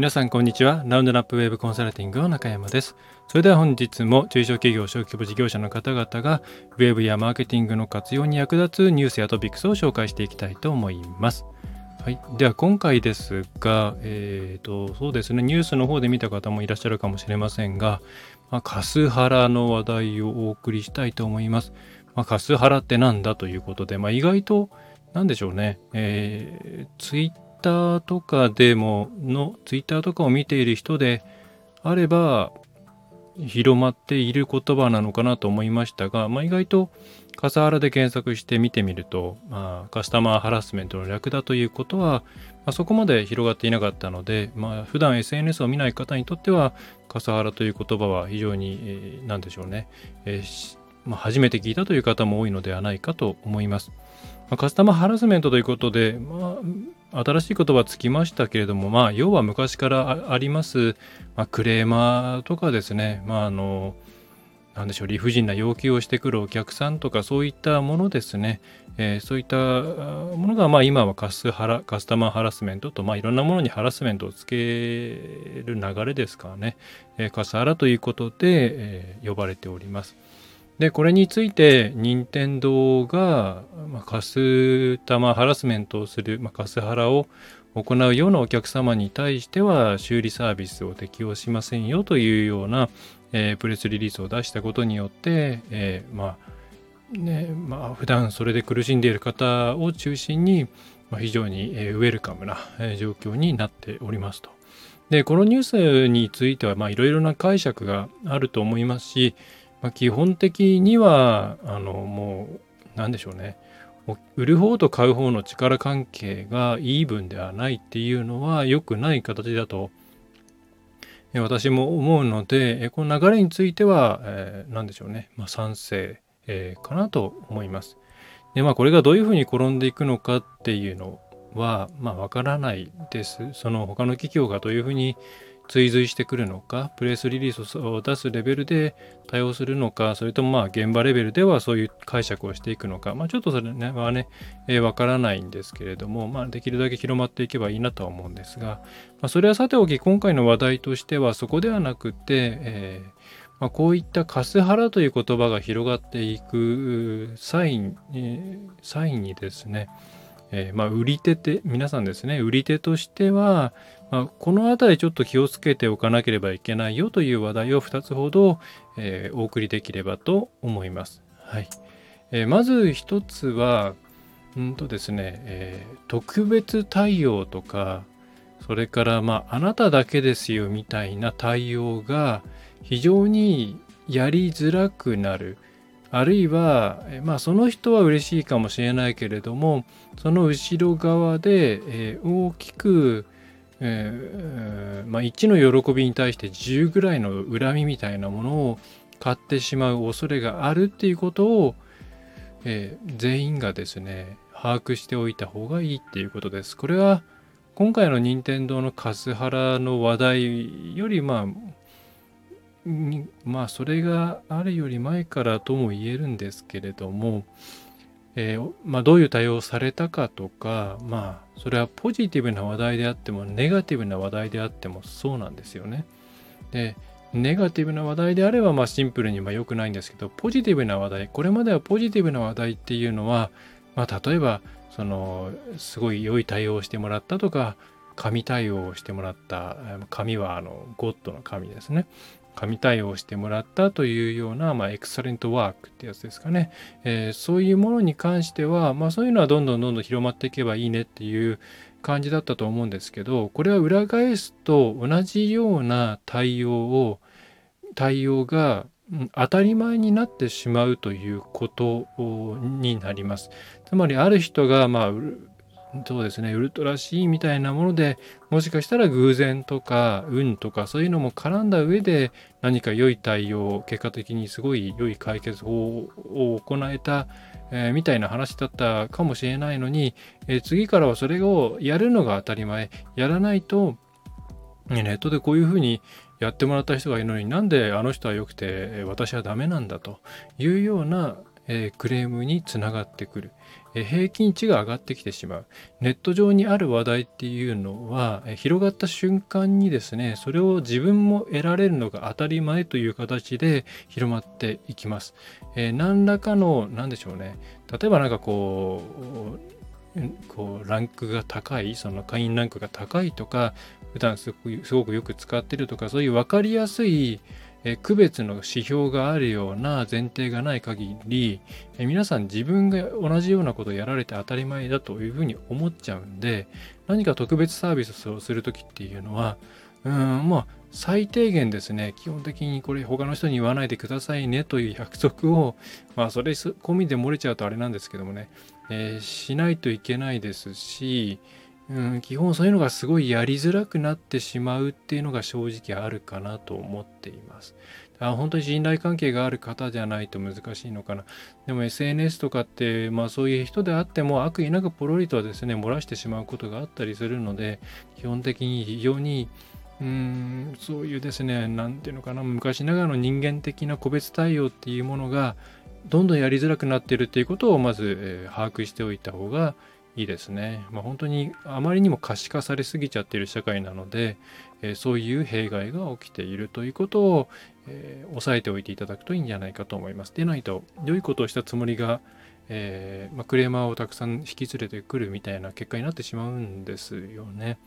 皆さんこんにちは。ラウンドナップウェブコンサルティングの中山です。それでは本日も中小企業小規模事業者の方々がウェブやマーケティングの活用に役立つニュースやトピックスを紹介していきたいと思います。はい、では今回ですが、えーと、そうですね。ニュースの方で見た方もいらっしゃるかもしれませんが、まあ、カスハラの話題をお送りしたいと思います。まあ、カスハラって何だということで、まあ、意外と何でしょうね、えー、ツイッターとかでものツイッターとかを見ている人であれば広まっている言葉なのかなと思いましたが、まあ、意外と笠原で検索して見てみると、まあ、カスタマーハラスメントの略だということは、まあ、そこまで広がっていなかったので、まあ、普段 SNS を見ない方にとっては笠原という言葉は非常に、えー、何でしょうね、えーまあ、初めて聞いたという方も多いのではないかと思います。ま、カスタマーハラスメントということで、まあ、新しい言葉つきましたけれども、まあ、要は昔からあります、まあ、クレーマーとかですね、まあ、あの、なんでしょう、理不尽な要求をしてくるお客さんとか、そういったものですね、えー、そういったものが、まあ、今はカスハラカスタマーハラスメントと、まあ、いろんなものにハラスメントをつける流れですからね、えー、カスハラということで、えー、呼ばれております。で、これについて、任天堂が、まあ、カスタマーハラスメントをする、まあ、カスハラを行うようなお客様に対しては、修理サービスを適用しませんよというような、えー、プレスリリースを出したことによって、えー、まあ、ね、まあ、普段それで苦しんでいる方を中心に、まあ、非常に、え、ウェルカムな、え、状況になっておりますと。で、このニュースについては、まあ、いろいろな解釈があると思いますし、まあ、基本的にはあのもう何でしょうね売る方と買う方の力関係がイーブンではないっていうのは良くない形だと私も思うのでこの流れについては、えー、何でしょうね、まあ、賛成、えー、かなと思います。でまあこれがどういうふうに転んでいくのかっていうのはまあわからないです。その他の企業がどういうふうに追随してくるのか、プレスリリースを出すレベルで対応するのか、それともまあ現場レベルではそういう解釈をしていくのか、まあ、ちょっとそれねはね、えー、わからないんですけれども、まあ、できるだけ広まっていけばいいなとは思うんですが、まあ、それはさておき、今回の話題としてはそこではなくて、えーまあ、こういったカスハラという言葉が広がっていくサイン、サインにですね、えー、まあ、売り手って、皆さんですね、売り手としては、まあ、この辺りちょっと気をつけておかなければいけないよという話題を2つほど、えー、お送りできればと思います。はい。えー、まず1つは、うんとですね、え、特別対応とか、それからまあ、あなただけですよみたいな対応が非常にやりづらくなる。あるいは、まあ、その人は嬉しいかもしれないけれども、その後ろ側で、えー、大きく、えー、まあ、1の喜びに対して10ぐらいの恨みみたいなものを買ってしまう恐れがあるっていうことを、えー、全員がですね把握しておいた方がいいっていうことです。これは今回の任天堂のカスハラの話題よりまあまあそれがあるより前からとも言えるんですけれども、えー、まあ、どういう対応をされたかとかまあそれはポジティブな話題であってもネガティブな話題であってもそうなんですよね。でネガティブな話題であればまあシンプルにまあ良くないんですけどポジティブな話題これまではポジティブな話題っていうのは、まあ、例えばそのすごい良い対応をしてもらったとか紙対応をしてもらった紙はあのゴッドの紙ですね神対応してもらったというような、まあ、エクサレントワークってやつですかね、えー、そういうものに関しては、まあ、そういうのはどんどんどんどん広まっていけばいいねっていう感じだったと思うんですけどこれは裏返すと同じような対応を対応が当たり前になってしまうということになります。つまりある人がまあそうですね。ウルトラ C みたいなものでもしかしたら偶然とか運とかそういうのも絡んだ上で何か良い対応結果的にすごい良い解決法を行えた、えー、みたいな話だったかもしれないのに、えー、次からはそれをやるのが当たり前。やらないとネットでこういうふうにやってもらった人がいるのになんであの人は良くて私はダメなんだというようなえー、クレームにつながってくる、平均値が上がってきてしまう。ネット上にある話題っていうのは、広がった瞬間にですね、それを自分も得られるのが当たり前という形で広まっていきます。えー、何らかの、何でしょうね。例えばなんかこう、こうランクが高い、その会員ランクが高いとか、普段すごくよく使ってるとか、そういう分かりやすい、え区別の指標があるような前提がない限り、え皆さん自分が同じようなことをやられて当たり前だというふうに思っちゃうんで何か特別サービスをする時っていうのはうんまあ最低限ですね基本的にこれ他の人に言わないでくださいねという約束をまあそれ込みで漏れちゃうとあれなんですけどもね、えー、しないといけないですしうん、基本そういうのがすごいやりづらくなってしまうっていうのが正直あるかなと思っています。あ本当に信頼関係がある方じゃないと難しいのかな。でも SNS とかって、まあそういう人であっても悪意なくポロリとはですね、漏らしてしまうことがあったりするので、基本的に非常にうーんそういうですね、何ていうのかな、昔ながらの人間的な個別対応っていうものがどんどんやりづらくなってるっていうことをまず、えー、把握しておいた方がいいですね。まあ、本当にあまりにも可視化されすぎちゃってる社会なので、えー、そういう弊害が起きているということを、えー、押さえておいていただくといいんじゃないかと思います。でないと、良いことをしたつもりが、えー、まあ、クレーマーをたくさん引き連れてくるみたいな結果になってしまうんですよね。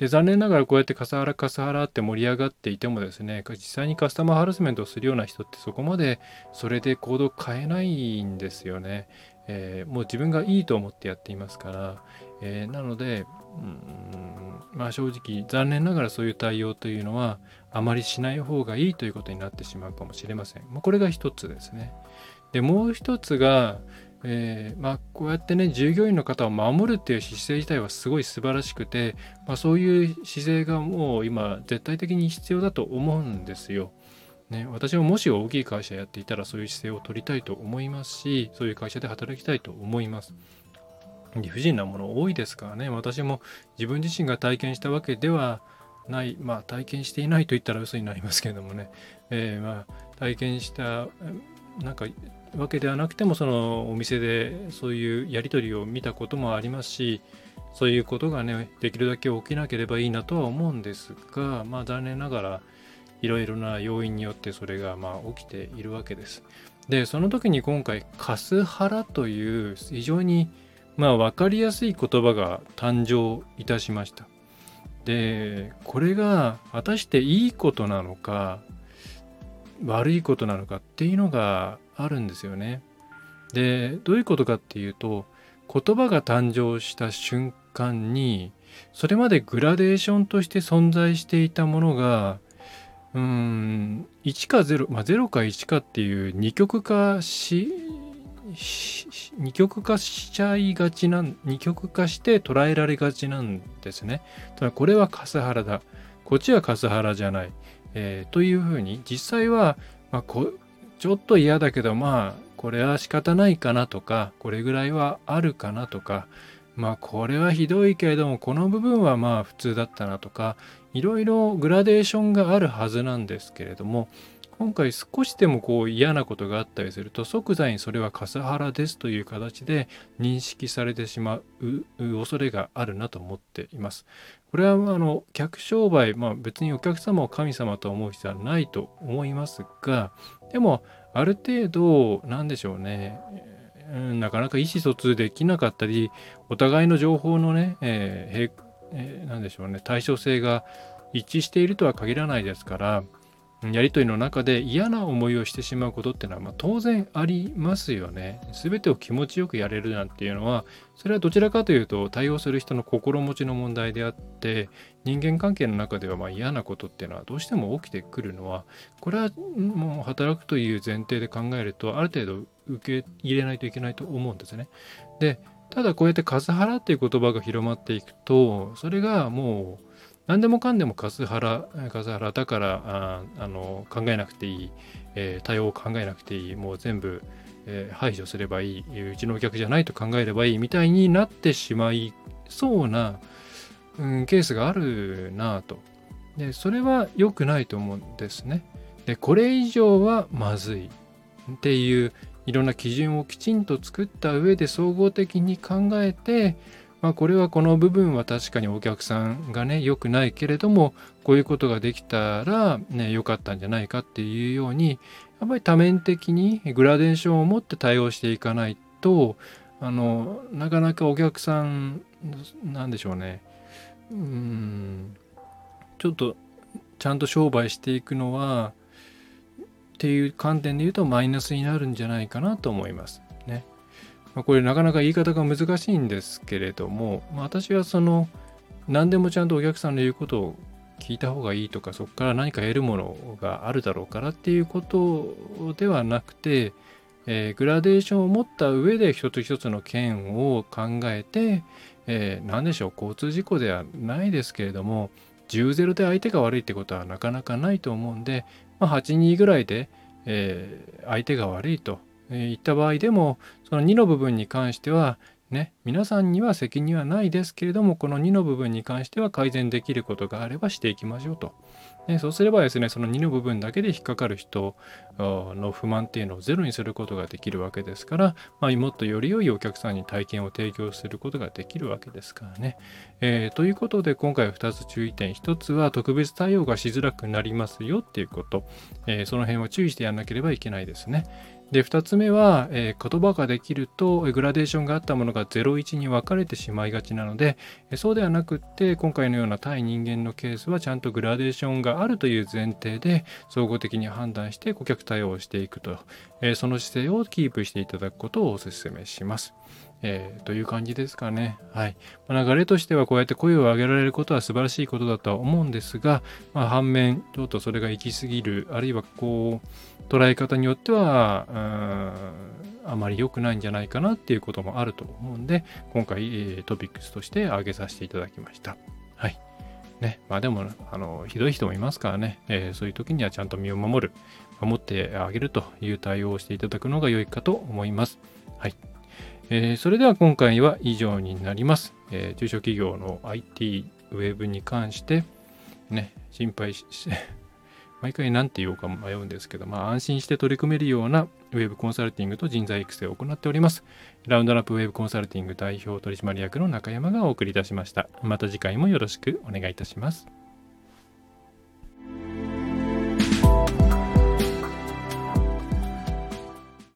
で残念ながらこうやってカスハラカスハラって盛り上がっていてもですね実際にカスタマーハラスメントをするような人ってそこまでそれで行動変えないんですよね。えー、もう自分がいいと思ってやっていますから、えー、なので、うん、まあ正直残念ながらそういう対応というのはあまりしない方がいいということになってしまうかもしれません。まあ、これが一つですね。でもう一つが、えー、まあ、こうやってね従業員の方を守るっていう姿勢自体はすごい素晴らしくて、まあ、そういう姿勢がもう今絶対的に必要だと思うんですよ。ね、私ももし大きい会社やっていたらそういう姿勢を取りたいと思いますしそういう会社で働きたいと思います。理不尽なもの多いですからね。私も自分自身が体験したわけではない。まあ体験していないと言ったら嘘になりますけれどもね、えー、まあ体験したなんかわけではなくてもそのお店でそういうやり取りを見たこともありますしそういうことがねできるだけ起きなければいいなとは思うんですがまあ残念ながらいろいろな要因によってそれがまあ起きているわけです。で、その時に今回、カスハラという非常にまあ分かりやすい言葉が誕生いたしました。で、これが果たしていいことなのか、悪いことなのかっていうのがあるんですよね。で、どういうことかっていうと、言葉が誕生した瞬間に、それまでグラデーションとして存在していたものがうん1か0、まあ、0か1かっていう二極化し二極化しちゃいがちなん二極化して捉えられがちなんですね。ただこれはカスハラだこっちはカスハラじゃない、えー、というふうに実際は、まあ、こちょっと嫌だけどまあこれは仕方ないかなとかこれぐらいはあるかなとかまあこれはひどいけれどもこの部分はまあ普通だったなとかいろいろグラデーションがあるはずなんですけれども今回少しでもこう嫌なことがあったりすると即座にそれはカスハラですという形で認識されてしまう恐れがあるなと思っています。これはあの客商売、まあ、別にお客様を神様と思う必要はないと思いますがでもある程度何でしょうねなかなか意思疎通できなかったりお互いの情報のね、えーえー、何でしょうね対称性が一致しているとは限らないですからやり取りの中で嫌な思いをしてしまうことっていうのは、まあ、当然ありますよね。全てを気持ちよくやれるなんていうのはそれはどちらかというと対応する人の心持ちの問題であって人間関係の中ではま嫌なことっていうのはどうしても起きてくるのはこれはもう働くという前提で考えるとある程度受け入れないといけないと思うんですね。でただこうやってカスハラっていう言葉が広まっていくとそれがもう何でもかんでもカスハラカスハラだからああの考えなくていい、えー、対応を考えなくていいもう全部、えー、排除すればいいうちのお客じゃないと考えればいいみたいになってしまいそうな、うん、ケースがあるなと。でそれは良くないと思うんですね。でこれ以上はまずいっていういろんな基準をきちんと作った上で総合的に考えて、まあ、これはこの部分は確かにお客さんがね良くないけれどもこういうことができたらね良かったんじゃないかっていうようにやっぱり多面的にグラデーションを持って対応していかないとあのなかなかお客さんなんでしょうね。うん。ちょっとちゃんと商売していくのはっていう観点で言うとマイナスになるんじゃないかなと思いますね。まあ、これなかなか言い方が難しいんですけれども、まあ、私はその何でもちゃんとお客さんの言うことを聞いた方がいいとかそこから何か得るものがあるだろうからっていうことではなくて、えー、グラデーションを持った上で一つ一つの件を考えて、えー、何でしょう交通事故ではないですけれども10-0で相手が悪いってことはなかなかないと思うんで、まあ、8-2ぐらいで、えー、相手が悪いとえ言った場合でもその2の部分に関してはね、皆さんには責任はないですけれども、この2の部分に関しては改善できることがあればしていきましょうと。ね、そうすればですね、その2の部分だけで引っかかる人の不満っていうのをゼロにすることができるわけですから、まあ、もっとより良いお客さんに体験を提供することができるわけですからね。えー、ということで、今回は2つ注意点。1つは特別対応がしづらくなりますよっていうこと。えー、その辺は注意してやらなければいけないですね。で2つ目は、えー、言葉ができるとグラデーションがあったものが01に分かれてしまいがちなので、そうではなくって今回のような対人間のケースはちゃんとグラデーションがあるという前提で総合的に判断して顧客対応をしていくと、えー、その姿勢をキープしていただくことをお勧めします。えー、という感じですかね。はい。流れとしてはこうやって声を上げられることは素晴らしいことだとは思うんですが、まあ、反面、ちょっとそれが行き過ぎる、あるいはこう、捉え方によっては、あまり良くないんじゃないかなっていうこともあると思うんで、今回、え、トピックスとして挙げさせていただきました。はい。ね。まあでも、あの、ひどい人もいますからね、えー、そういう時にはちゃんと身を守る、守ってあげるという対応をしていただくのが良いかと思います。はい。えー、それでは今回は以上になります。えー、中小企業の IT ウェブに関して、ね、心配し、毎回何て言おうか迷うんですけど、まあ、安心して取り組めるようなウェブコンサルティングと人材育成を行っております。ラウンドラップウェブコンサルティング代表取締役の中山がお送りいたしました。また次回もよろしくお願いいたします。